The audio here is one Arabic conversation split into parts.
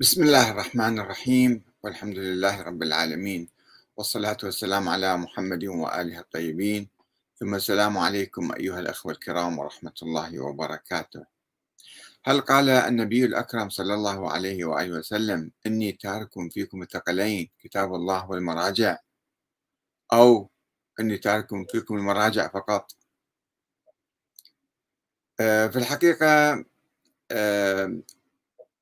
بسم الله الرحمن الرحيم والحمد لله رب العالمين والصلاة والسلام على محمد وآله الطيبين. ثم السلام عليكم أيها الأخوة الكرام ورحمة الله وبركاته. هل قال النبي الأكرم صلى الله عليه وآله وسلم إني تارك فيكم الثقلين كتاب الله والمراجع أو إني تارك فيكم المراجع فقط؟ آه، في الحقيقة آه،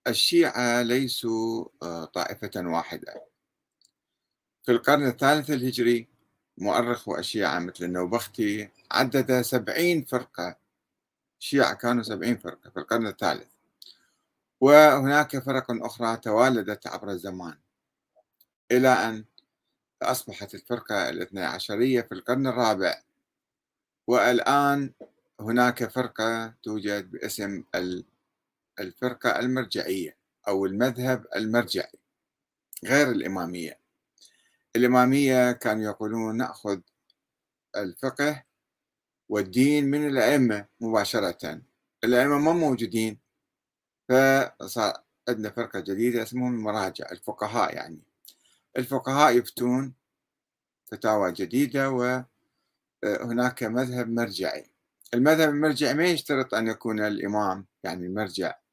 الشيعة ليسوا آه، طائفة واحدة. في القرن الثالث الهجري مؤرخ الشيعة مثل النوبختي عدد سبعين فرقة. الشيعة كانوا سبعين فرقة في القرن الثالث. وهناك فرق أخرى توالدت عبر الزمان. إلى أن أصبحت الفرقة الاثنى عشرية في القرن الرابع. والآن هناك فرقة توجد باسم الفرقة المرجعية أو المذهب المرجعي غير الإمامية. الإمامية كانوا يقولون نأخذ الفقه والدين من الأئمة مباشرة. الأئمة ما موجودين فصار عندنا فرقة جديدة اسمهم المراجع الفقهاء يعني. الفقهاء يفتون فتاوى جديدة وهناك مذهب مرجعي. المذهب المرجعي ما يشترط أن يكون الإمام يعني المرجع. آه،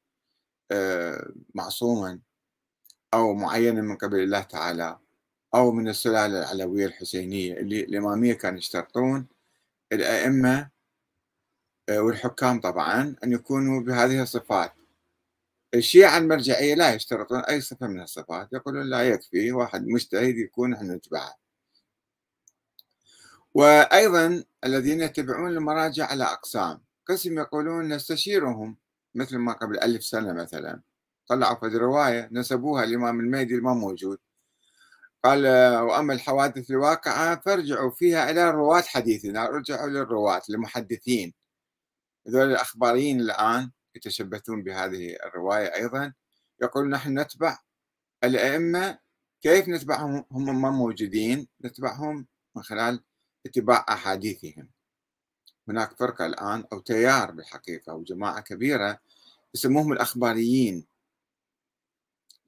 معصوما أو معينا من قبل الله تعالى أو من السلالة العلوية الحسينية اللي الإمامية كانوا يشترطون الأئمة آه، والحكام طبعا أن يكونوا بهذه الصفات. الشيعة المرجعية لا يشترطون أي صفة من الصفات يقولون لا يكفي واحد مجتهد يكون إحنا نتبعه. وأيضا الذين يتبعون المراجع على أقسام قسم يقولون نستشيرهم مثل ما قبل ألف سنة مثلا. طلعوا في رواية نسبوها الإمام المهدي ما موجود. قال وأما الحوادث الواقعة فارجعوا فيها إلى رواة حديثنا رجعوا للرواة المحدثين هذول الأخباريين الآن يتشبثون بهذه الرواية أيضا. يقول نحن نتبع الأئمة كيف نتبعهم؟ هم ما موجودين نتبعهم من خلال اتباع أحاديثهم. هناك فرقة الآن أو تيار بالحقيقة أو جماعة كبيرة يسموهم الأخباريين.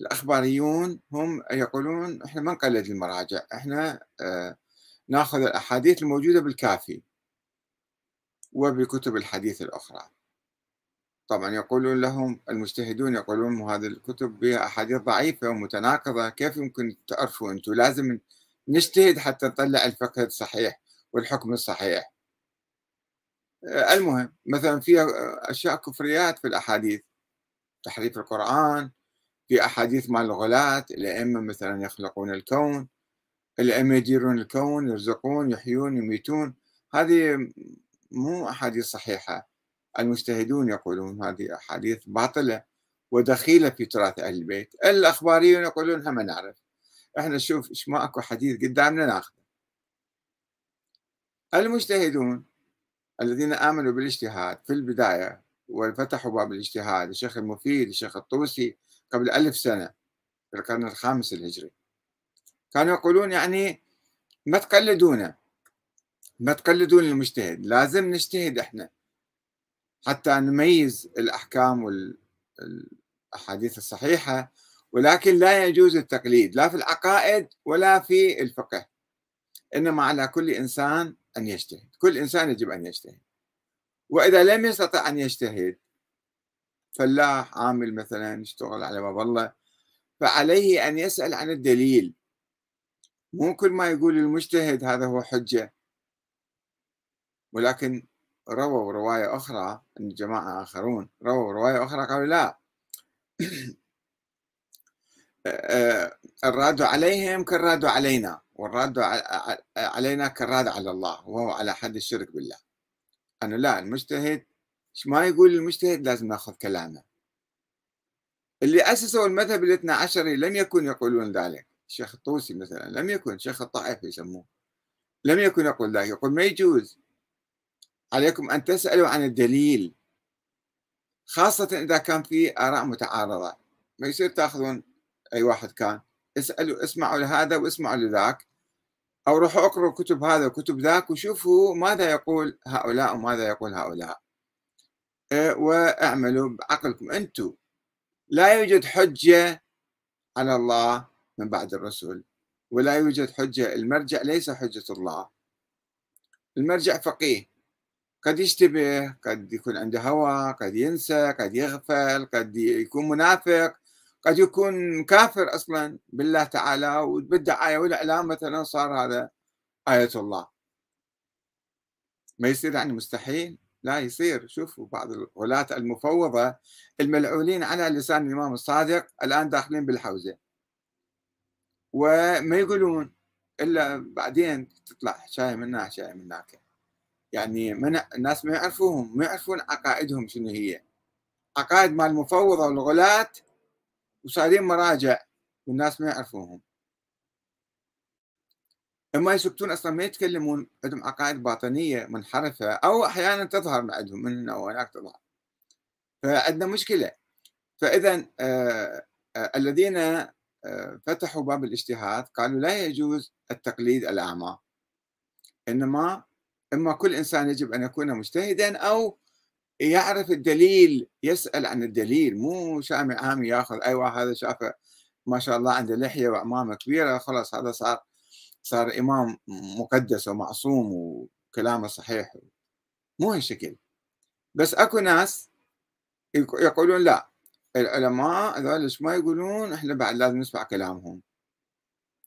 الأخباريون هم يقولون إحنا ما نقلد المراجع إحنا آه ناخذ الأحاديث الموجودة بالكافي وبكتب الحديث الأخرى. طبعا يقولون لهم المجتهدون يقولون هذه الكتب بها أحاديث ضعيفة ومتناقضة كيف يمكن تعرفوا أنتم لازم نجتهد حتى نطلع الفقه الصحيح والحكم الصحيح. المهم مثلا في أشياء كفريات في الأحاديث. تحريف القرآن في أحاديث مال الغلاة الأئمة مثلا يخلقون الكون الأئمة يديرون الكون يرزقون يحيون يميتون. هذه مو أحاديث صحيحة. المجتهدون يقولون هذه أحاديث باطلة ودخيلة في تراث أهل البيت. الأخباريون يقولون هم نعرف. إحنا شوف إيش ما أكو حديث قدامنا ناخذه. المجتهدون الذين آمنوا بالاجتهاد في البداية وفتحوا باب الاجتهاد الشيخ المفيد الشيخ الطوسي قبل ألف سنة في القرن الخامس الهجري. كانوا يقولون يعني ما تقلدونا ما تقلدون المجتهد لازم نجتهد إحنا حتى نميز الأحكام والأحاديث الصحيحة ولكن لا يجوز التقليد لا في العقائد ولا في الفقه. إنما على كل إنسان أن يجتهد. كل إنسان يجب أن يجتهد. وإذا لم يستطع أن يجتهد فلاح عامل مثلا يشتغل على باب الله فعليه أن يسأل عن الدليل. مو كل ما يقول المجتهد هذا هو حجة. ولكن رووا رواية أخرى أن جماعة آخرون رووا رواية أخرى قالوا لا. الراد عليهم كالراد علينا. والراد علينا كالراد على الله وهو على حد الشرك بالله. أنا لا المجتهد ما يقول المجتهد لازم نأخذ كلامه. اللي أسسوا المذهب الاثنى عشري لم يكن يقولون ذلك. الشيخ الطوسي مثلا لم يكن. شيخ الطائف يسموه. لم يكن يقول ذلك. يقول ما يجوز. عليكم أن تسألوا عن الدليل. خاصة إذا كان في آراء متعارضة. ما يصير تأخذون أي واحد كان. اسألوا اسمعوا لهذا واسمعوا لذاك أو روحوا اقروا كتب هذا وكتب ذاك وشوفوا ماذا يقول هؤلاء وماذا يقول هؤلاء. إيه، واعملوا بعقلكم أنتم. لا يوجد حجة على الله من بعد الرسل ولا يوجد حجة. المرجع ليس حجة الله. المرجع فقيه. قد يشتبه قد يكون عنده هوى قد ينسى قد يغفل قد يكون منافق. قد يكون كافر أصلا بالله تعالى وبالدعايه والاعلام مثلا صار هذا آية الله. ما يصير يعني مستحيل؟ لا يصير. شوفوا بعض الولاة المفوضة الملعونين على لسان الإمام الصادق الآن داخلين بالحوزة. وما يقولون إلا بعدين تطلع شاي من شاي من هناك. يعني من الناس ما يعرفوهم ما يعرفون عقائدهم شنو هي. عقائد مال المفوضة والغلاة وصارين مراجع والناس ما يعرفوهم. اما يسكتون أصلا ما يتكلمون عندهم عقائد باطنية منحرفة أو أحيانا تظهر من عندهم من هنا وهناك تظهر فعندنا مشكلة. فاذا آه آه الذين آه فتحوا باب الاجتهاد قالوا لا يجوز التقليد الأعمى. إنما إما كل إنسان يجب أن يكون مجتهدا أو يعرف الدليل يسأل عن الدليل مو شامي عامي ياخذ أيوه هذا شافه ما شاء الله عنده لحية وعمامه كبيرة خلاص هذا صار صار إمام مقدس ومعصوم وكلامه صحيح مو هالشكل. بس أكو ناس يقولون لا العلماء هذول ما يقولون إحنا بعد لازم نسمع كلامهم.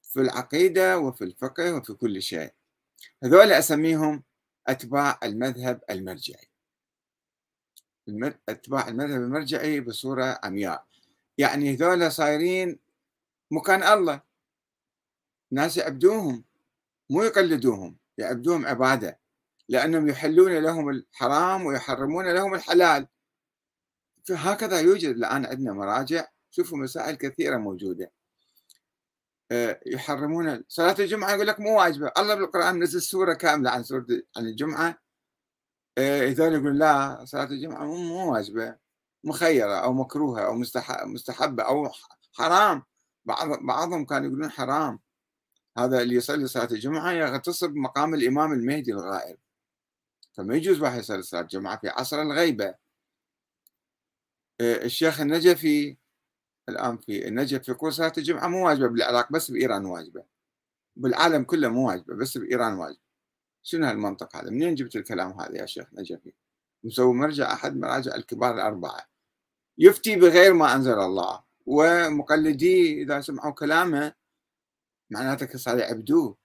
في العقيدة وفي الفقه وفي كل شيء. هذول أسميهم أتباع المذهب المرجعي. أتباع المذهب المرجعي بصورة عمياء. يعني هذول صايرين مكان الله. ناس يعبدوهم مو يقلدوهم يعبدوهم عبادة. لأنهم يحلون لهم الحرام ويحرمون لهم الحلال. فهكذا يوجد الآن عندنا مراجع. شوفوا مسائل كثيرة موجودة. آه، يحرمون صلاة الجمعة يقول لك مو واجبة. الله بالقرآن نزل سورة كاملة عن سورة عن الجمعة. آه، يقول لا صلاة الجمعة مو واجبة مخيرة أو مكروهة أو مستحبة أو حرام. بعض بعضهم كانوا يقولون حرام. هذا اللي يصلي صلاة الجمعة يغتصب مقام الإمام المهدي الغائب. فما يجوز واحد يصلي صلاة الجمعة في عصر الغيبة. آه، الشيخ النجفي الآن في النجف يقول صلاة الجمعة مو واجبة بالعراق بس بإيران واجبة. بالعالم كله مو واجبة بس بإيران واجبة. شنو هالمنطق هذا؟ منين جبت الكلام هذا يا شيخ نجفي مسوي مرجع أحد مراجع الكبار الأربعة. يفتي بغير ما أنزل الله. ومقلديه إذا سمعوا كلامه معناته صار يعبدوه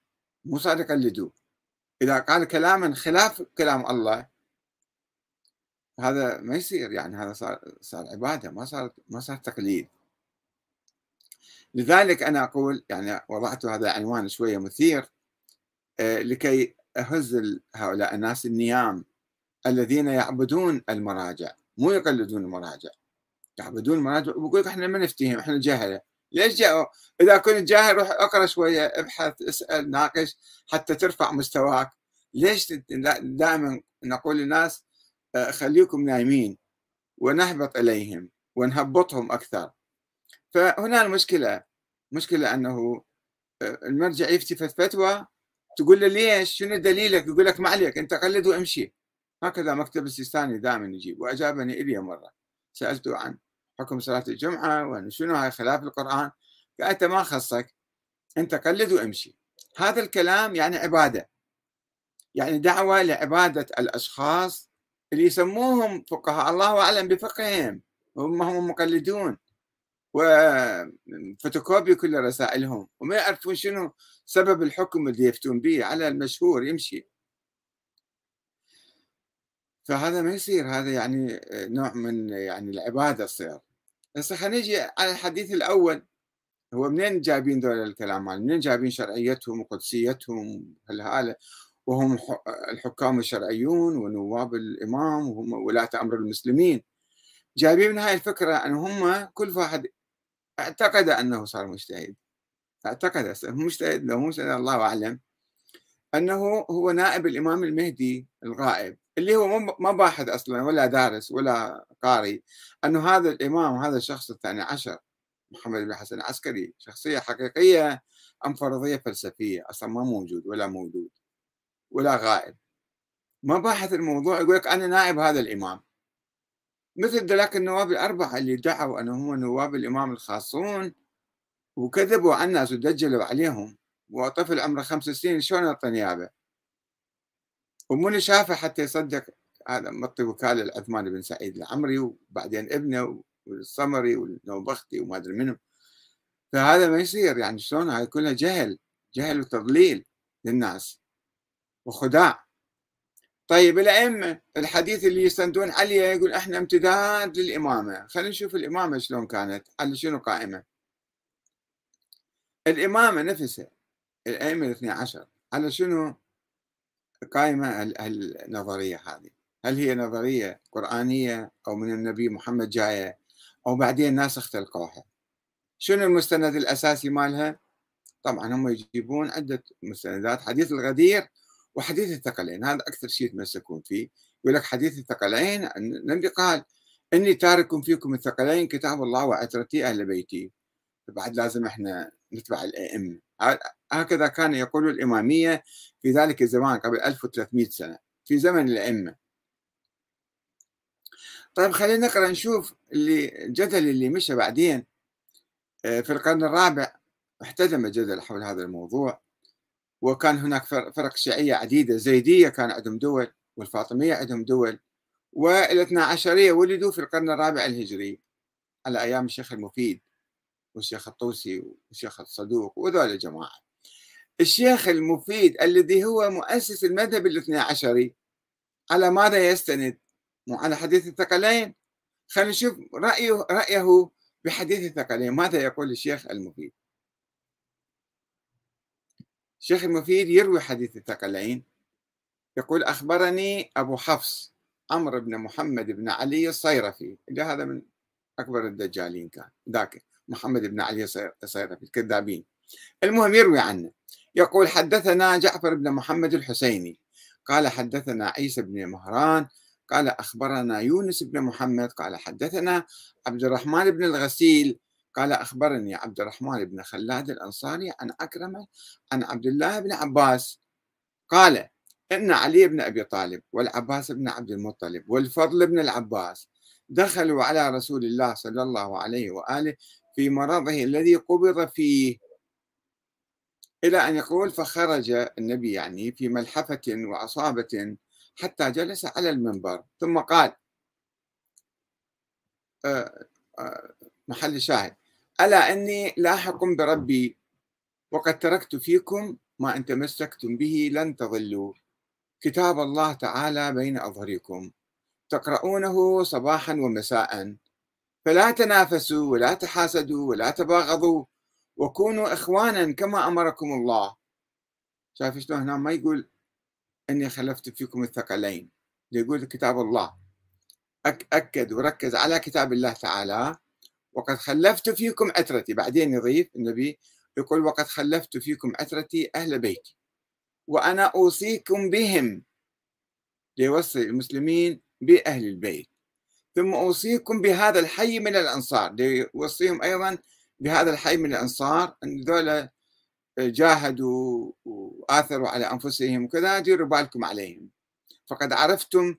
مو صار يقلدوه. إذا قال كلاما خلاف كلام الله هذا ما يصير يعني هذا صار صار عبادة ما صار ما صار تقليد. لذلك أنا أقول يعني وضعت هذا عنوان شوية مثير آه، لكي أهز هؤلاء الناس النيام الذين يعبدون المراجع مو يقلدون المراجع. يعبدون المراجع ويقول لك إحنا ما نفتيهم إحنا جهله ليش جاءوا؟ إذا كنت جاهل روح اقرأ شوية ابحث اسأل ناقش حتى ترفع مستواك. ليش دائما نقول للناس آه، خليكم نايمين ونهبط إليهم ونهبطهم أكثر. فهنا المشكلة مشكلة أنه آه، المرجع يفتي فتوى تقول له ليش شنو دليلك؟ يقول لك ما عليك أنت قلد وامشي هكذا مكتب السيستاني دائما يجيب واجابني إلي مرة. سألته عن حكم صلاة الجمعة وأن شنو هاي خلاف القرآن. قال ما خصك. أنت قلد وامشي هذا الكلام يعني عبادة. يعني دعوة لعبادة الأشخاص اللي يسموهم فقهاء. الله أعلم بفقههم. هم هم مقلدون. وفتوكوبي كل رسائلهم وما يعرفون شنو سبب الحكم اللي يفتون به على المشهور يمشي. فهذا ما يصير هذا يعني نوع من يعني العبادة تصير هسه خلينا نجي على الحديث الأول هو منين جايبين ذول الكلام مال منين جايبين شرعيتهم وقدسيتهم هالهاله وهم الحكام الشرعيون ونواب الإمام وهم ولاة أمر المسلمين. جايبين من هاي الفكرة إن هم كل واحد أعتقد أنه صار مجتهد. أعتقد مجتهد لو مجتهد الله أعلم. أنه هو نائب الإمام المهدي الغائب اللي هو ما باحث أصلا ولا دارس ولا قاري. أنه هذا الإمام هذا الشخص الثاني عشر محمد بن حسن العسكري شخصية حقيقية ام فرضيه فلسفية أصلا ما موجود ولا موجود ولا غائب. ما باحث الموضوع يقول لك أنا نائب هذا الإمام. مثل ذلك النواب الأربعة اللي دعوا انهم هم نواب الإمام الخاصون وكذبوا على الناس ودجلوا عليهم وطفل عمره خمس سنين. شلون يعطي نيابه ومن شافه حتى يصدق؟ هذا مطي وكالة العثمان بن سعيد العمري وبعدين ابنه والصمري والنوبختي وما أدري منو. فهذا ما يصير يعني شلون؟ هاي كلها جهل جهل وتضليل للناس وخداع. طيب الأئمة الحديث اللي يستندون عليه يقول إحنا امتداد للإمامة. خلينا نشوف الإمامة شلون كانت على شنو قائمة؟ الإمامة نفسها الأئمة الاثني عشر على شنو قائمة النظرية هذه؟ هل هي نظرية قرآنية أو من النبي محمد جاية أو بعدين ناس اختلقوها؟ شنو المستند الأساسي مالها؟ طبعا هم يجيبون عدة مستندات. حديث الغدير وحديث الثقلين هذا أكثر شيء يتمسكون فيه. يقول لك حديث الثقلين النبي قال إني تارك فيكم الثقلين كتاب الله وعترتي أهل بيتي. بعد لازم إحنا نتبع الأئمة. هكذا كان يقول الإمامية في ذلك الزمان قبل 1300 سنة في زمن الأئمة. طيب خلينا نقرأ نشوف اللي الجدل اللي مشى بعدين. آه، في القرن الرابع احتدم الجدل حول هذا الموضوع. وكان هناك فرق شيعية عديدة زيدية كان عندهم دول والفاطمية عندهم دول والاثنا عشرية ولدوا في القرن الرابع الهجري على أيام الشيخ المفيد والشيخ الطوسي والشيخ الصدوق وذول الجماعة. الشيخ المفيد الذي هو مؤسس المذهب الاثني عشري على ماذا يستند؟ مو على حديث الثقلين؟ خلينا نشوف رأيه رأيه بحديث الثقلين. ماذا يقول الشيخ المفيد؟ الشيخ المفيد يروي حديث الثقلين يقول أخبرني أبو حفص عمرو بن محمد بن علي الصيرفي اللي هذا من أكبر الدجالين كان ذاك محمد بن علي الصيرفي الكذابين. المهم يروي عنه يقول حدثنا جعفر بن محمد الحسيني قال حدثنا عيسى بن مهران قال أخبرنا يونس بن محمد قال حدثنا عبد الرحمن بن الغسيل قال أخبرني عبد الرحمن بن خلاد الأنصاري عن أكرمة عن عبد الله بن عباس. قال إن علي بن أبي طالب والعباس بن عبد المطلب والفضل بن العباس دخلوا على رسول الله صلى الله عليه وآله في مرضه الذي قبض فيه. إلى أن يقول فخرج النبي يعني في ملحفة وعصابة حتى جلس على المنبر. ثم قال آه، آه، محل شاهد. ألا أني لاحق بربي وقد تركت فيكم ما إن تمسكتم به لن تضلوا. كتاب الله تعالى بين أظهركم. تقرؤونه صباحا ومساء. فلا تنافسوا ولا تحاسدوا ولا تباغضوا وكونوا إخوانا كما أمركم الله. شايف شلون هنا ما يقول أني خلفت فيكم الثقلين يقول كتاب الله. أكد وركز على كتاب الله تعالى. وقد خلفت فيكم عترتي بعدين يضيف النبي يقول وقد خلفت فيكم عترتي أهل بيتي. وأنا أوصيكم بهم. ليوصي المسلمين بأهل البيت. ثم أوصيكم بهذا الحي من الأنصار. ليوصيهم أيضا بهذا الحي من الأنصار. أن ذولا جاهدوا وآثروا على أنفسهم وكذا ديروا بالكم عليهم. فقد عرفتم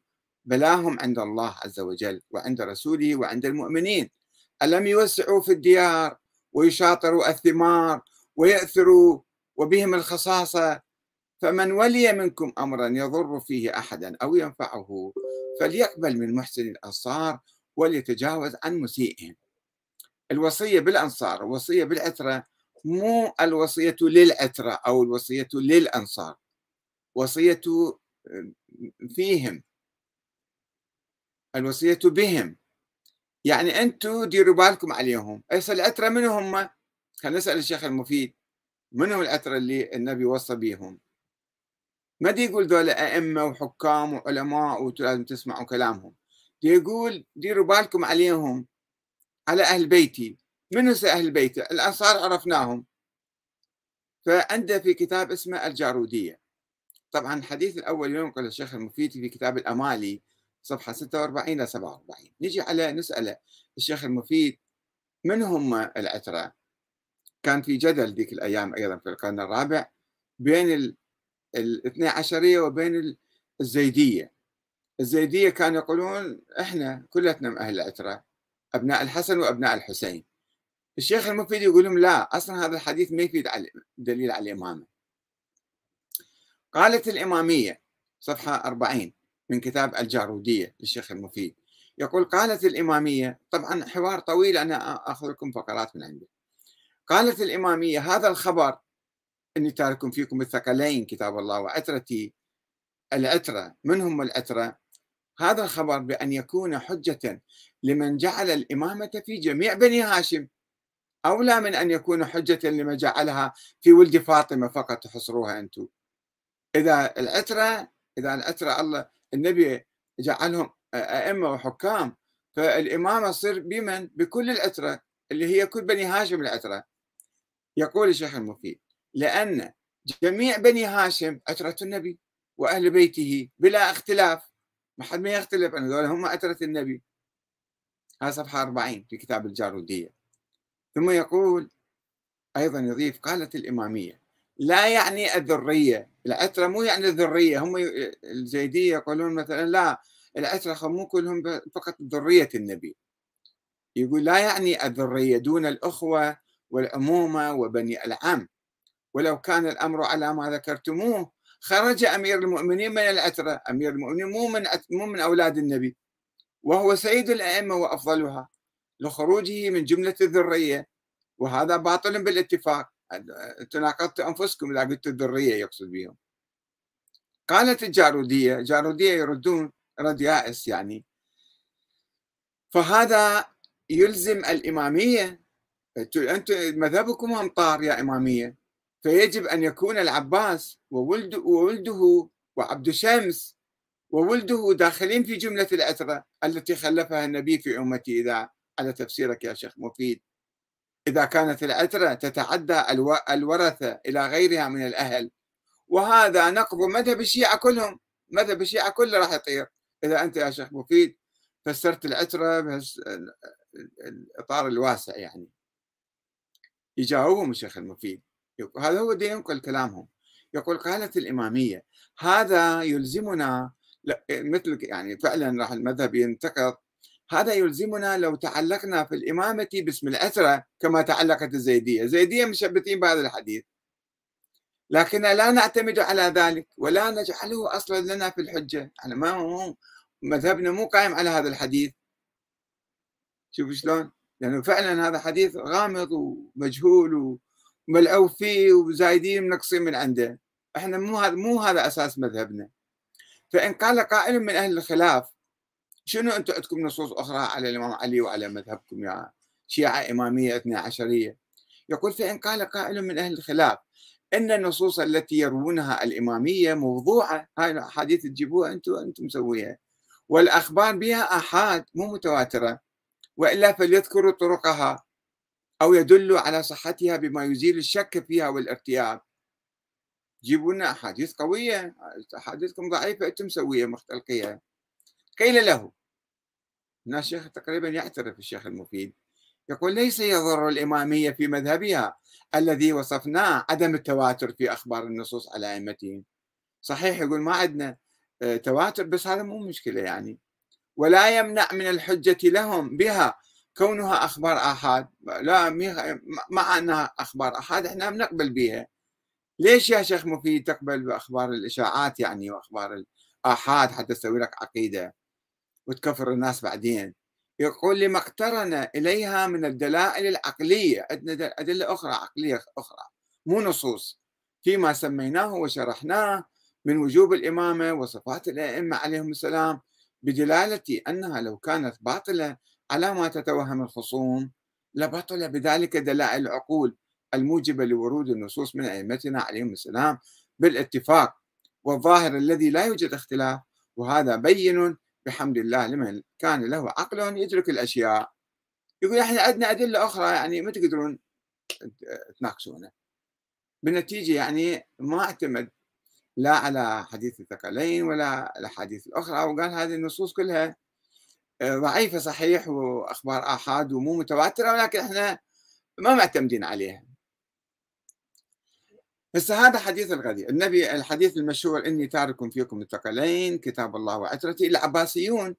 بلاهم عند الله عز وجل وعند رسوله وعند المؤمنين. ألم يوسعوا في الديار ويشاطروا الثمار ويأثروا وبهم الخصاصة فمن ولي منكم أمرا يضر فيه أحدا أو ينفعه فليقبل من محسن الأنصار وليتجاوز عن مسيئهم. الوصية بالأنصار الوصية بالعترة مو الوصية للعترة أو الوصية للأنصار وصية فيهم الوصية بهم. يعني أنتم ديروا بالكم عليهم هسه العترة من هم؟ خلينا نسال الشيخ المفيد من هم العترة اللي النبي وصى بيهم؟ ما دي يقول دول أئمة وحكام وعلماء ولازم تسمعوا كلامهم دي يقول ديروا بالكم عليهم على أهل بيتي من هو أهل بيته؟ الأنصار عرفناهم فعنده في كتاب اسمه الجارودية طبعا الحديث الأول ينقل الشيخ المفيد في كتاب الأمالي صفحة 46 إلى 47 نجي على نسأله الشيخ المفيد. من هم العترة؟ كان في جدل ذيك الأيام أيضا في القرن الرابع بين الاثني عشرية وبين الزيدية. الزيدية كانوا يقولون إحنا كلتنا من أهل العترة أبناء الحسن وأبناء الحسين. الشيخ المفيد يقول لهم لا أصلا هذا الحديث ما يفيد على دليل على الإمامة. قالت الإمامية صفحة 40 من كتاب الجارودية للشيخ المفيد. يقول قالت الإمامية طبعا حوار طويل أنا آخذ لكم فقرات من عندي. قالت الإمامية هذا الخبر إني تارك فيكم الثقلين كتاب الله وعترتي العتره من هم العتره هذا الخبر بأن يكون حجة لمن جعل الإمامة في جميع بني هاشم. أولى من أن يكون حجة لما جعلها في ولد فاطمة فقط تحصروها أنتم إذا العترة إذا العترة الله النبي جعلهم أئمة وحكام. فالإمامة تصير بمن؟ بكل العترة اللي هي كل بني هاشم العترة يقول الشيخ المفيد لأن جميع بني هاشم عترة النبي وأهل بيته بلا اختلاف. ما حد ما يختلف أن هم عترة النبي. هذا صفحة 40 في كتاب الجارودية. ثم يقول أيضا يضيف قالت الإمامية لا يعني الذرية العترة مو يعني الذرية هم الزيدية يقولون مثلا لا العترة مو كلهم فقط ذرية النبي. يقول لا يعني الذرية دون الأخوة والأمومة وبني العم. ولو كان الأمر على ما ذكرتموه خرج أمير المؤمنين من العترة أمير المؤمنين مو من مو من أولاد النبي. وهو سيد الأئمة وأفضلها لخروجه من جملة الذرية. وهذا باطل بالاتفاق. تناقضت أنفسكم إذا قلت الذرية يقصد بهم قالت الجارودية جارودية يردون رد يائس يعني. فهذا يلزم الإمامية أنتم مذهبكم أمطار يا إمامية. فيجب أن يكون العباس وولده, وولده وعبد شمس وولده داخلين في جملة الأترة التي خلفها النبي في أمته إذا على تفسيرك يا شيخ مفيد. إذا كانت العترة تتعدى الورثة إلى غيرها من الأهل. وهذا نقض مذهب الشيعة كلهم. مذهب الشيعة كله راح يطير. إذا أنت يا شيخ مفيد فسرت العترة الإطار الواسع يعني. يجاوبهم الشيخ المفيد. هذا هو دي ينقل كلامهم. يقول قالت الإمامية هذا يلزمنا مثل يعني فعلا راح المذهب ينتقض هذا يلزمنا لو تعلقنا في الإمامة باسم الأسرة كما تعلقت الزيدية. الزيدية مشبتين بهذا الحديث. لكن لا نعتمد على ذلك ولا نجعله أصلا لنا في الحجة. إحنا ما مذهبنا مو قائم على هذا الحديث. شوف شلون؟ لأنه فعلا هذا حديث غامض ومجهول وملعوب فيه وزايدين منقصين من عنده. إحنا مو هذا مو هذا أساس مذهبنا. فإن قال قائل من أهل الخلاف شنو أنتم عندكم نصوص أخرى على الإمام علي وعلى مذهبكم يا شيعة إمامية اثنى عشرية؟ يقول فإن قال قائل من أهل الخلاف إن النصوص التي يروونها الإمامية موضوعة. هاي الأحاديث تجيبوها أنتم أنتم مسويها والأخبار بها أحاد مو متواترة. وإلا فليذكروا طرقها أو يدلوا على صحتها بما يزيل الشك فيها والارتياب. جيبوا لنا أحاديث قوية أحاديثكم ضعيفة أنتم مسويها مختلقيها قيل له هنا الشيخ تقريبا يعترف الشيخ المفيد. يقول ليس يضر الإمامية في مذهبها الذي وصفناه عدم التواتر في أخبار النصوص على أئمتهم. صحيح يقول ما عندنا آه، تواتر بس هذا مو مشكلة يعني. ولا يمنع من الحجة لهم بها كونها أخبار آحاد. لا مع أنها أخبار آحاد إحنا بنقبل بها ليش يا شيخ مفيد تقبل بأخبار الإشاعات يعني وأخبار الآحاد حتى تسوي لك عقيدة؟ وتكفر الناس بعدين. يقول لما اقترن إليها من الدلائل العقلية عندنا أدلة أخرى عقلية أخرى. مو نصوص. فيما سميناه وشرحناه من وجوب الإمامة وصفات الأئمة عليهم السلام بدلالة أنها لو كانت باطلة على ما تتوهم الخصوم لبطل بذلك دلائل العقول الموجبة لورود النصوص من أئمتنا عليهم السلام بالاتفاق. والظاهر الذي لا يوجد اختلاف وهذا بين بحمد الله لمن كان له عقل يدرك الأشياء. يقول إحنا عندنا أدلة أخرى يعني ما تقدرون تناقشونه. بالنتيجة يعني ما اعتمد لا على حديث الثقلين ولا الاحاديث الأخرى وقال هذه النصوص كلها ضعيفة صحيح وأخبار آحاد ومو متواترة ولكن إحنا ما معتمدين عليها. بس هذا حديث الغدير النبي الحديث المشهور إني تارك فيكم الثقلين كتاب الله وعترتي العباسيون.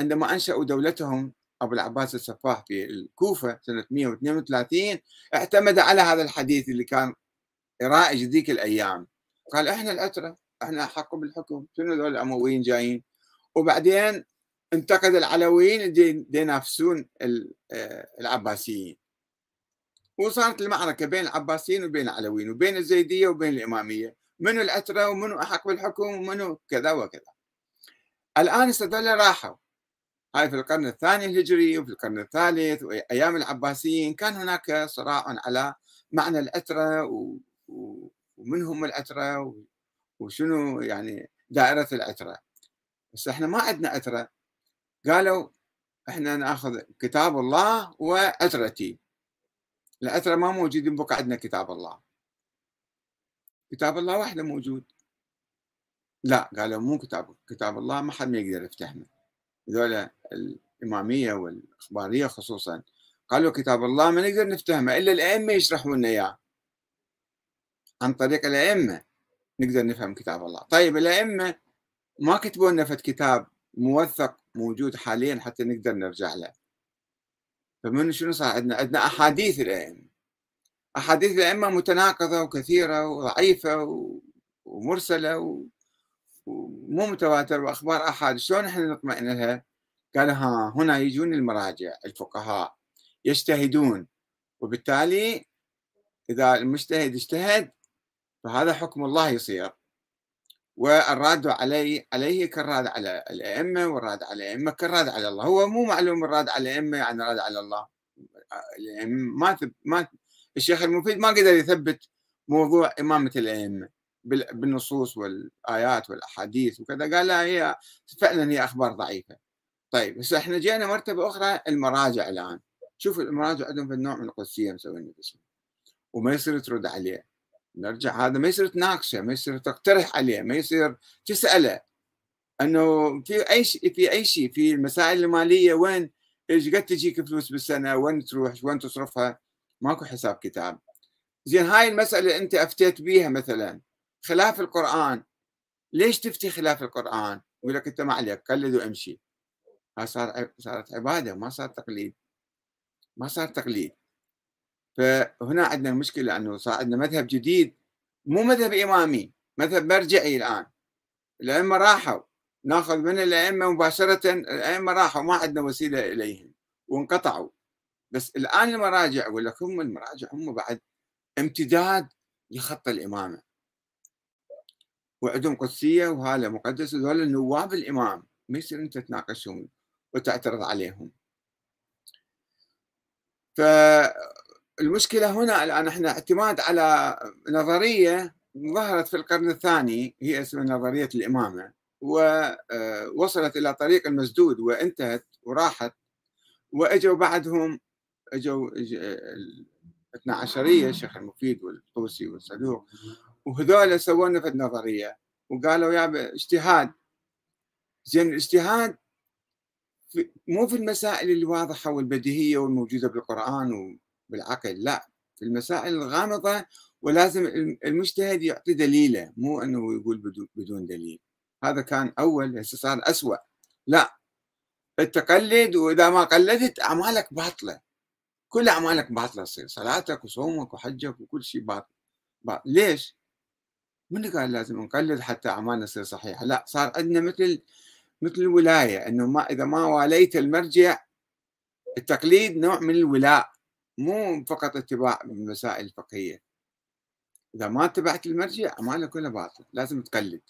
عندما أنشأوا دولتهم أبو العباس السفاح في الكوفة سنة 132 اعتمد على هذا الحديث اللي كان رائج ذيك الأيام. قال إحنا الأترة إحنا أحق بالحكم. شنو ذول الأمويين جايين؟ وبعدين انتقد العلويين دي ينافسون آه، العباسيين. وصارت المعركة بين العباسيين وبين العلويين وبين الزيدية وبين الإمامية. منو الأترة ومنو أحق بالحكم ومنو كذا وكذا. الآن استدل راحوا. هاي في القرن الثاني الهجري وفي القرن الثالث وأيام العباسيين. كان هناك صراع على معنى الأترة ومن هم الأترة وشنو يعني دائرة الأترة. بس إحنا ما عندنا أترة. قالوا إحنا نأخذ كتاب الله وأترتي. الأترة ما موجودين بقى عندنا كتاب الله. كتاب الله وحده موجود. لا قالوا مو كتاب كتاب الله ما حد ما يقدر يفتحنا ذولا الإمامية والإخبارية خصوصا قالوا كتاب الله ما نقدر نفتهمه إلا الأئمة يشرحوا لنا إياه. عن طريق الأئمة نقدر نفهم كتاب الله. طيب الأئمة ما كتبوا لنا فت كتاب موثق موجود حاليا حتى نقدر نرجع له. فمن شنو صار؟ عندنا عندنا أحاديث الأئمة. أحاديث الأئمة متناقضة وكثيرة وضعيفة ومرسلة ومو متواتر وأخبار أحاد شلون إحنا نطمئن لها؟ قال ها هنا يجون المراجع الفقهاء يجتهدون. وبالتالي إذا المجتهد اجتهد فهذا حكم الله يصير. والراد عليه عليه كالراد على الأئمة والراد على الأئمة كالراد على الله. هو مو معلوم الراد على الأئمة يعني راد على الله. ما ما الشيخ المفيد ما قدر يثبت موضوع إمامة الأئمة بالنصوص والآيات والأحاديث وكذا. قال لا هي فعلا هي أخبار ضعيفة. طيب بس إحنا جينا مرتبة أخرى المراجع الآن. شوف المراجع عندهم في النوع من القدسية مسوين وما يصير ترد عليه. نرجع هذا ما يصير تناقشه ما يصير تقترح عليه ما يصير تسأله. أنه في أي شيء في أي شيء في المسائل المالية وين إيش قد تجيك فلوس بالسنة؟ وين تروح؟ وين تصرفها؟ ماكو حساب كتاب. زين هاي المسألة أنت أفتيت بيها مثلا. خلاف القرآن. ليش تفتي خلاف القرآن؟ يقول لك أنت ما عليك قلد وامشي. ها صار صارت عبادة ما صار تقليد. ما صار تقليد. فهنا عندنا المشكلة انه صار عندنا مذهب جديد مو مذهب إمامي مذهب مرجعي الآن. الأئمة راحوا ناخذ من الأئمة مباشرة الأئمة راحوا ما عندنا وسيلة إليهم وانقطعوا. بس الآن المراجع أقول لك هم المراجع هم بعد امتداد لخط الإمامة. وعندهم قدسية وهذا مقدس وهذول نواب الإمام ما يصير أنت تناقشهم وتعترض عليهم. فالمشكلة هنا الان إحنا اعتماد على نظرية ظهرت في القرن الثاني هي اسمها نظرية الإمامة ووصلت إلى طريق المسدود وانتهت وراحت وأجوا بعدهم أجوا الاثنا عشرية الشيخ المفيد والطوسي والصدوق وهذول سووا لنا النظريه وقالوا يا اجتهاد. زين الاجتهاد مو في المسائل الواضحة والبديهية والموجودة بالقرآن وبالعقل لا في المسائل الغامضه ولازم المجتهد يعطي دليله مو إنه يقول بدون دليل. هذا كان أول هسه صار اسوء لا التقلد وإذا ما قلدت أعمالك باطلة. كل أعمالك باطلة تصير صلاتك وصومك وحجك وكل شيء باطل, باطل. ليش؟ من قال لازم نقلد حتى أعمالنا تصير صحيحة؟ لا صار عندنا مثل مثل الولاية إنه ما إذا ما واليت المرجع التقليد نوع من الولاء. مو فقط اتباع المسائل الفقهية. إذا ما اتبعت المرجع اعمالك كلها باطل لازم تقلد.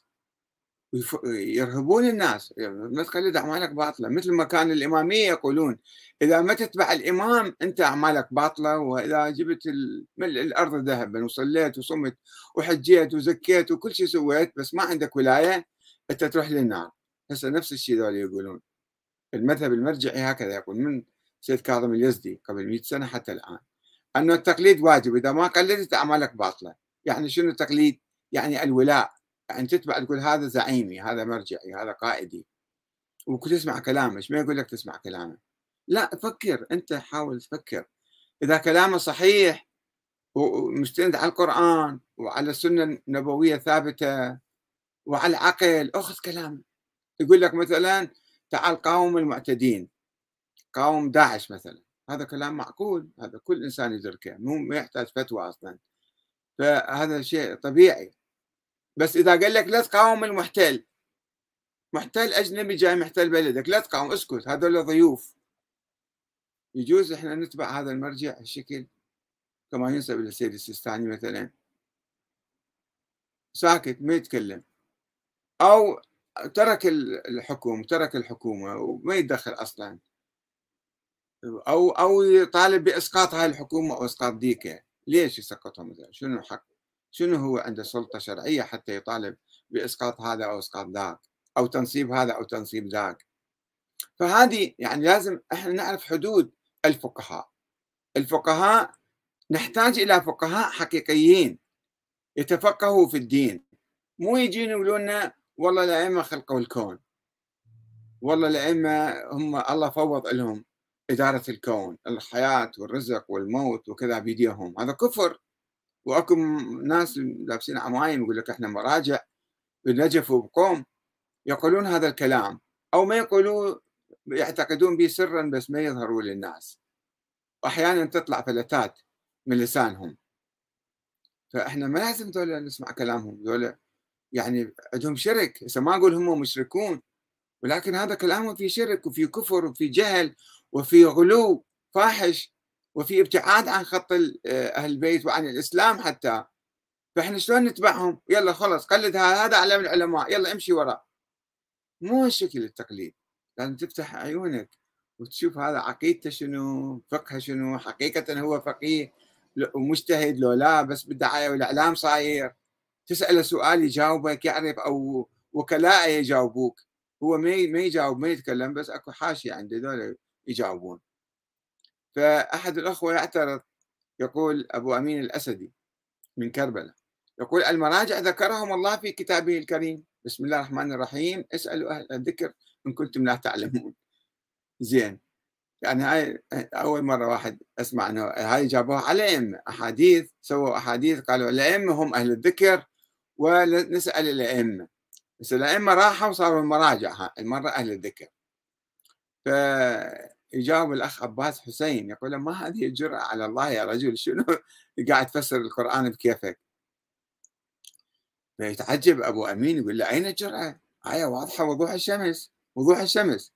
يرهبون الناس ما تقلد أعمالك باطلة. مثل ما كان الإمامية يقولون إذا ما تتبع الإمام أنت أعمالك باطلة وإذا جبت الأرض ذهبا وصليت وصمت وحجيت وزكيت وكل شيء سويت بس ما عندك ولاية أنت تروح للنار. هسه نفس الشيء ذول يقولون. المذهب المرجعي هكذا يقول من سيد كاظم اليزدي قبل 100 سنة حتى الآن. انه التقليد واجب إذا ما قلدت أعمالك باطلة. يعني شنو التقليد؟ يعني الولاء. يعني تتبع تقول هذا زعيمي هذا مرجعي هذا قائدي. وتسمع كلامه ما يقول لك تسمع كلامه؟ لا فكر أنت حاول تفكر. إذا كلامه صحيح ومستند على القرآن وعلى السنة النبوية الثابته وعلى العقل أخذ كلامه. يقول لك مثلا تعال قاوم المعتدين. قاوم داعش مثلا. هذا كلام معقول هذا كل إنسان يدركه مو ما يحتاج فتوى أصلا. فهذا شيء طبيعي. بس إذا قال لك لا تقاوم المحتل محتل أجنبي جاي محتل بلدك لا تقاوم اسكت هذول ضيوف. يجوز إحنا نتبع هذا المرجع الشكل كما ينسب للسيد السيستاني مثلا. ساكت ما يتكلم. أو ترك الحكم ترك الحكومة وما يتدخل أصلا. أو أو يطالب بإسقاط هاي الحكومة أو إسقاط ديكه ليش يسقطها مثلا شنو حق شنو هو عنده سلطة شرعية حتى يطالب بإسقاط هذا أو إسقاط ذاك؟ أو تنصيب هذا أو تنصيب ذاك. فهذه يعني لازم إحنا نعرف حدود الفقهاء. الفقهاء نحتاج إلى فقهاء حقيقيين يتفقهوا في الدين. مو يجين يقولون والله الأئمة خلقوا الكون. والله الأئمة هم الله فوض لهم. إدارة الكون الحياة والرزق والموت وكذا بيديهم. هذا كفر. وأكو ناس لابسين عمايم يقول لك إحنا مراجع بالنجف وبقوم يقولون هذا الكلام أو ما يقولوا يعتقدون به سرا بس ما يظهروا للناس. واحيانا تطلع فلتات من لسانهم. فإحنا ما لازم ذولا نسمع كلامهم ذولا يعني عندهم شرك. هسه ما أقول هم مشركون ولكن هذا كلامهم في شرك وفي كفر وفي جهل وفي غلو فاحش وفي ابتعاد عن خط أهل البيت وعن الإسلام حتى. فإحنا شلون نتبعهم؟ يلا خلص قلد هذا علم العلماء يلا امشي وراه مو هالشكل التقليد. لازم تفتح عيونك وتشوف هذا عقيدته شنو فقهه شنو حقيقة هو فقيه ومجتهد لو لا بس بالدعاية والإعلام صاير. تسأله سؤال يجاوبك يعرف أو وكلاء يجاوبوك. هو ما يجاوب ما يتكلم بس أكو حاشية عنده ذولا. يجاوبون فأحد الأخوة يعترض يقول أبو أمين الأسدي من كربلاء يقول المراجع ذكرهم الله في كتابه الكريم. بسم الله الرحمن الرحيم. اسألوا أهل الذكر إن كنتم لا تعلمون. زين. يعني هاي أول مرة واحد أسمع أنه هاي جابوها على الأئمة. أحاديث سووا أحاديث قالوا الأئمة هم أهل الذكر ونسأل الأئمة. بس الأئمة راحوا وصاروا المراجع المرة أهل الذكر. فيجاوب الأخ عباس حسين يقول ما هذه الجرأة على الله يا رجل؟ شنو؟ قاعد تفسر القرآن بكيفك. فيتعجب أبو أمين يقول له أين الجرأة؟ آية واضحة وضوح الشمس وضوح الشمس.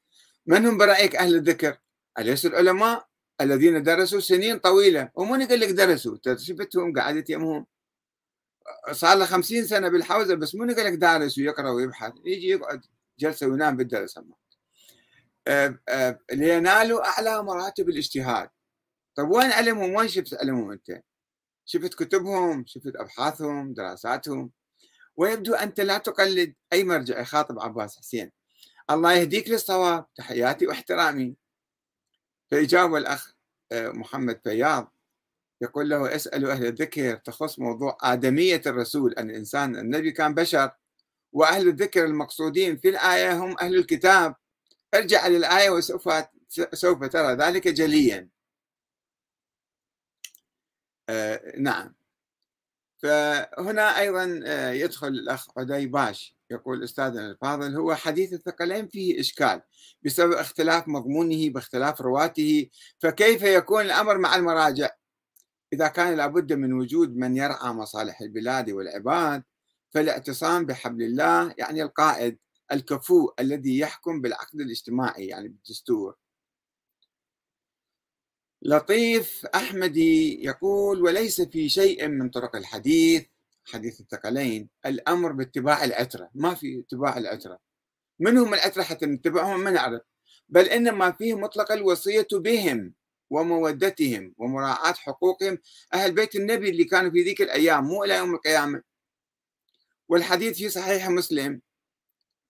من هم برأيك أهل الذكر؟ أليس العلماء الذين درسوا سنين طويلة؟ ومن يقول لك درسوا؟ شفتهم قعدت يمهم. صار له خمسين سنة بالحوزة بس مو يقول لك دارس ويقرأ ويبحث يجي يقعد جلسة وينام بالدرس لينالوا أعلى مراتب الاجتهاد. طيب وين علمهم؟ وين شفت علمهم أنت؟ شفت كتبهم شفت أبحاثهم دراساتهم؟ ويبدو أنت لا تقلد أي مرجع يخاطب عباس حسين. الله يهديك للصواب. تحياتي واحترامي. فيجاوب الأخ آه، محمد فياض. يقول له اسألوا أهل الذكر. تخص موضوع آدمية الرسول أن الإنسان النبي كان بشر. وأهل الذكر المقصودين في الآية هم أهل الكتاب. ارجع للآية وسوف سوف ترى ذلك جليا. آه نعم. فهنا أيضا آه، يدخل الأخ عدي باش يقول أستاذنا الفاضل هو حديث الثقلين فيه إشكال بسبب اختلاف مضمونه باختلاف رواته فكيف يكون الأمر مع المراجع؟ إذا كان لابد من وجود من يرعى مصالح البلاد والعباد فالاعتصام بحبل الله يعني القائد. الكفو الذي يحكم بالعقد الاجتماعي يعني بالدستور. لطيف أحمدي يقول وليس في شيء من طرق الحديث حديث الثقلين الأمر باتباع العترة. ما في اتباع العترة. من هم العترة حتى نتبعهم ما نعرف؟ بل إنما فيه مطلق الوصية بهم ومودتهم ومراعاة حقوقهم أهل بيت النبي اللي كانوا في ذيك الأيام مو إلى يوم القيامة. والحديث في صحيح مسلم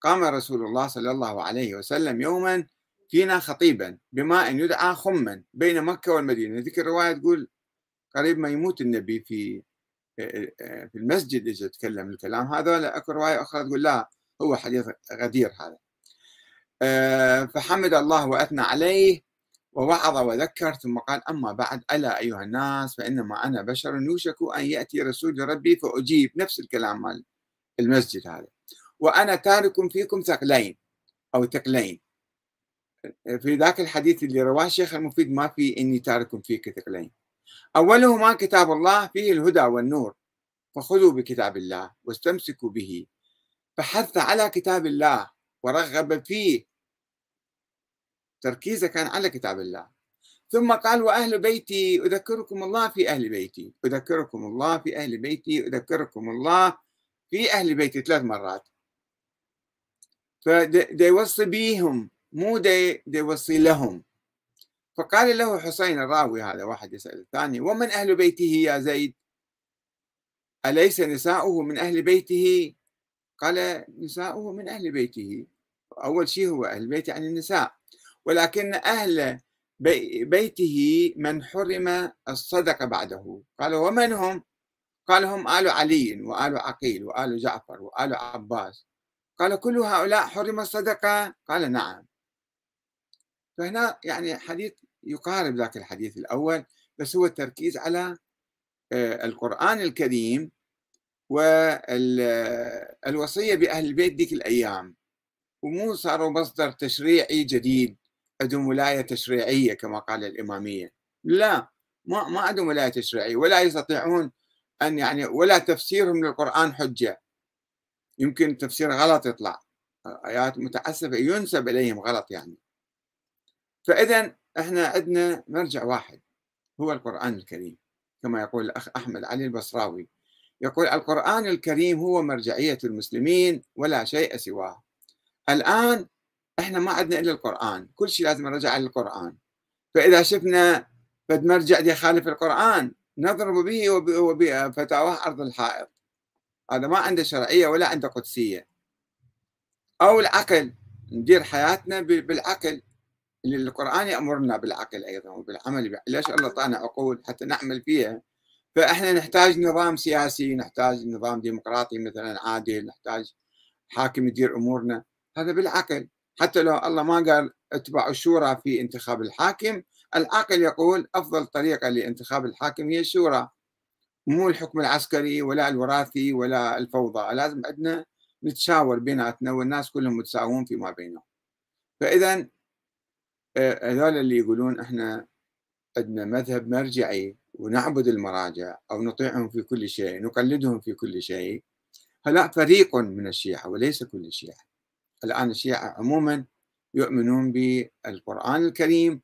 قام رسول الله صلى الله عليه وسلم يوما فينا خطيبا بماء يدعى خما بين مكة والمدينة. ذيك الرواية تقول قريب ما يموت النبي في في المسجد اجى يتكلم الكلام هذا. أكو رواية أخرى تقول لا هو حديث غدير هذا. آه، فحمد الله وأثنى عليه ووعظ وذكر ثم قال أما بعد ألا أيها الناس فإنما أنا بشر يوشك أن يأتي رسول ربي فأجيب. نفس الكلام مال المسجد هذا. وأنا تارك فيكم ثقلين أو ثقلين. في ذاك الحديث اللي رواه الشيخ المفيد ما في إني تارك فيك ثقلين. أولهما كتاب الله فيه الهدى والنور فخذوا بكتاب الله واستمسكوا به. فحث على كتاب الله ورغب فيه. تركيزه كان على كتاب الله. ثم قال وأهل بيتي أذكركم الله في أهل بيتي أذكركم الله في أهل بيتي أذكركم الله في أهل بيتي ثلاث مرات. فدي يوصي بيهم مو دي يوصي لهم. فقال له حسين الراوي هذا واحد يسأل الثاني ومن أهل بيته يا زيد؟ أليس نساؤه من أهل بيته؟ قال نساؤه من أهل بيته. أول شيء هو أهل بيته عن النساء. ولكن أهل بيته من حرم الصدقة بعده. قال ومن هم قال هم آل علي وآل عقيل وآل جعفر وآل عباس. قال كل هؤلاء حرم الصدقة؟ قال نعم. فهنا يعني حديث يقارب ذاك الحديث الأول بس هو التركيز على آه، القرآن الكريم والوصية بأهل البيت ديك الأيام. ومو صاروا مصدر تشريعي جديد عندهم ولاية تشريعية كما قال الإمامية. لا ما ما عندهم ولاية تشريعية ولا يستطيعون أن يعني ولا تفسيرهم للقرآن حجة. يمكن تفسير غلط يطلع. آيات متعسفة ينسب إليهم غلط يعني. فإذا إحنا عندنا مرجع واحد هو القرآن الكريم. كما يقول الأخ أحمد علي البصراوي. يقول القرآن الكريم هو مرجعية المسلمين ولا شيء سواه. الآن إحنا ما عندنا إلا القرآن كل شيء لازم نرجع للقرآن فإذا شفنا فد مرجع يخالف القرآن نضرب به وبفتاواه أرض الحائط. هذا ما عنده شرعية ولا عنده قدسية. أو العقل ندير حياتنا بالعقل. اللي القرآن يأمرنا بالعقل أيضا وبالعمل. ليش الله طانا عقول حتى نعمل فيها. فإحنا نحتاج نظام سياسي نحتاج نظام ديمقراطي مثلا عادل نحتاج حاكم يدير أمورنا. هذا بالعقل. حتى لو الله ما قال اتبعوا الشورى في انتخاب الحاكم العقل يقول أفضل طريقة لانتخاب الحاكم هي الشورى. مو الحكم العسكري ولا الوراثي ولا الفوضى لازم عندنا نتشاور بيناتنا والناس كلهم متساوون فيما بينهم. فإذا آه، هذول اللي يقولون إحنا عندنا مذهب مرجعي ونعبد المراجع أو نطيعهم في كل شيء نقلدهم في كل شيء هؤلاء فريق من الشيعة وليس كل الشيعة الآن الشيعة عموما يؤمنون بالقرآن الكريم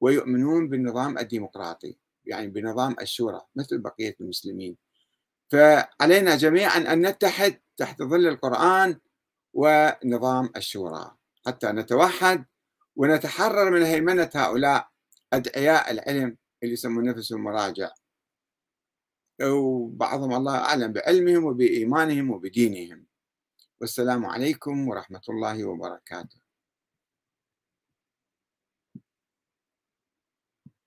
ويؤمنون بالنظام الديمقراطي. يعني بنظام الشورى مثل بقية المسلمين. فعلينا جميعا أن نتحد تحت ظل القرآن ونظام الشورى حتى نتوحد ونتحرر من هيمنة هؤلاء أدعياء العلم اللي يسمون نفسهم مراجع وبعضهم الله أعلم بعلمهم وبإيمانهم وبدينهم. والسلام عليكم ورحمة الله وبركاته.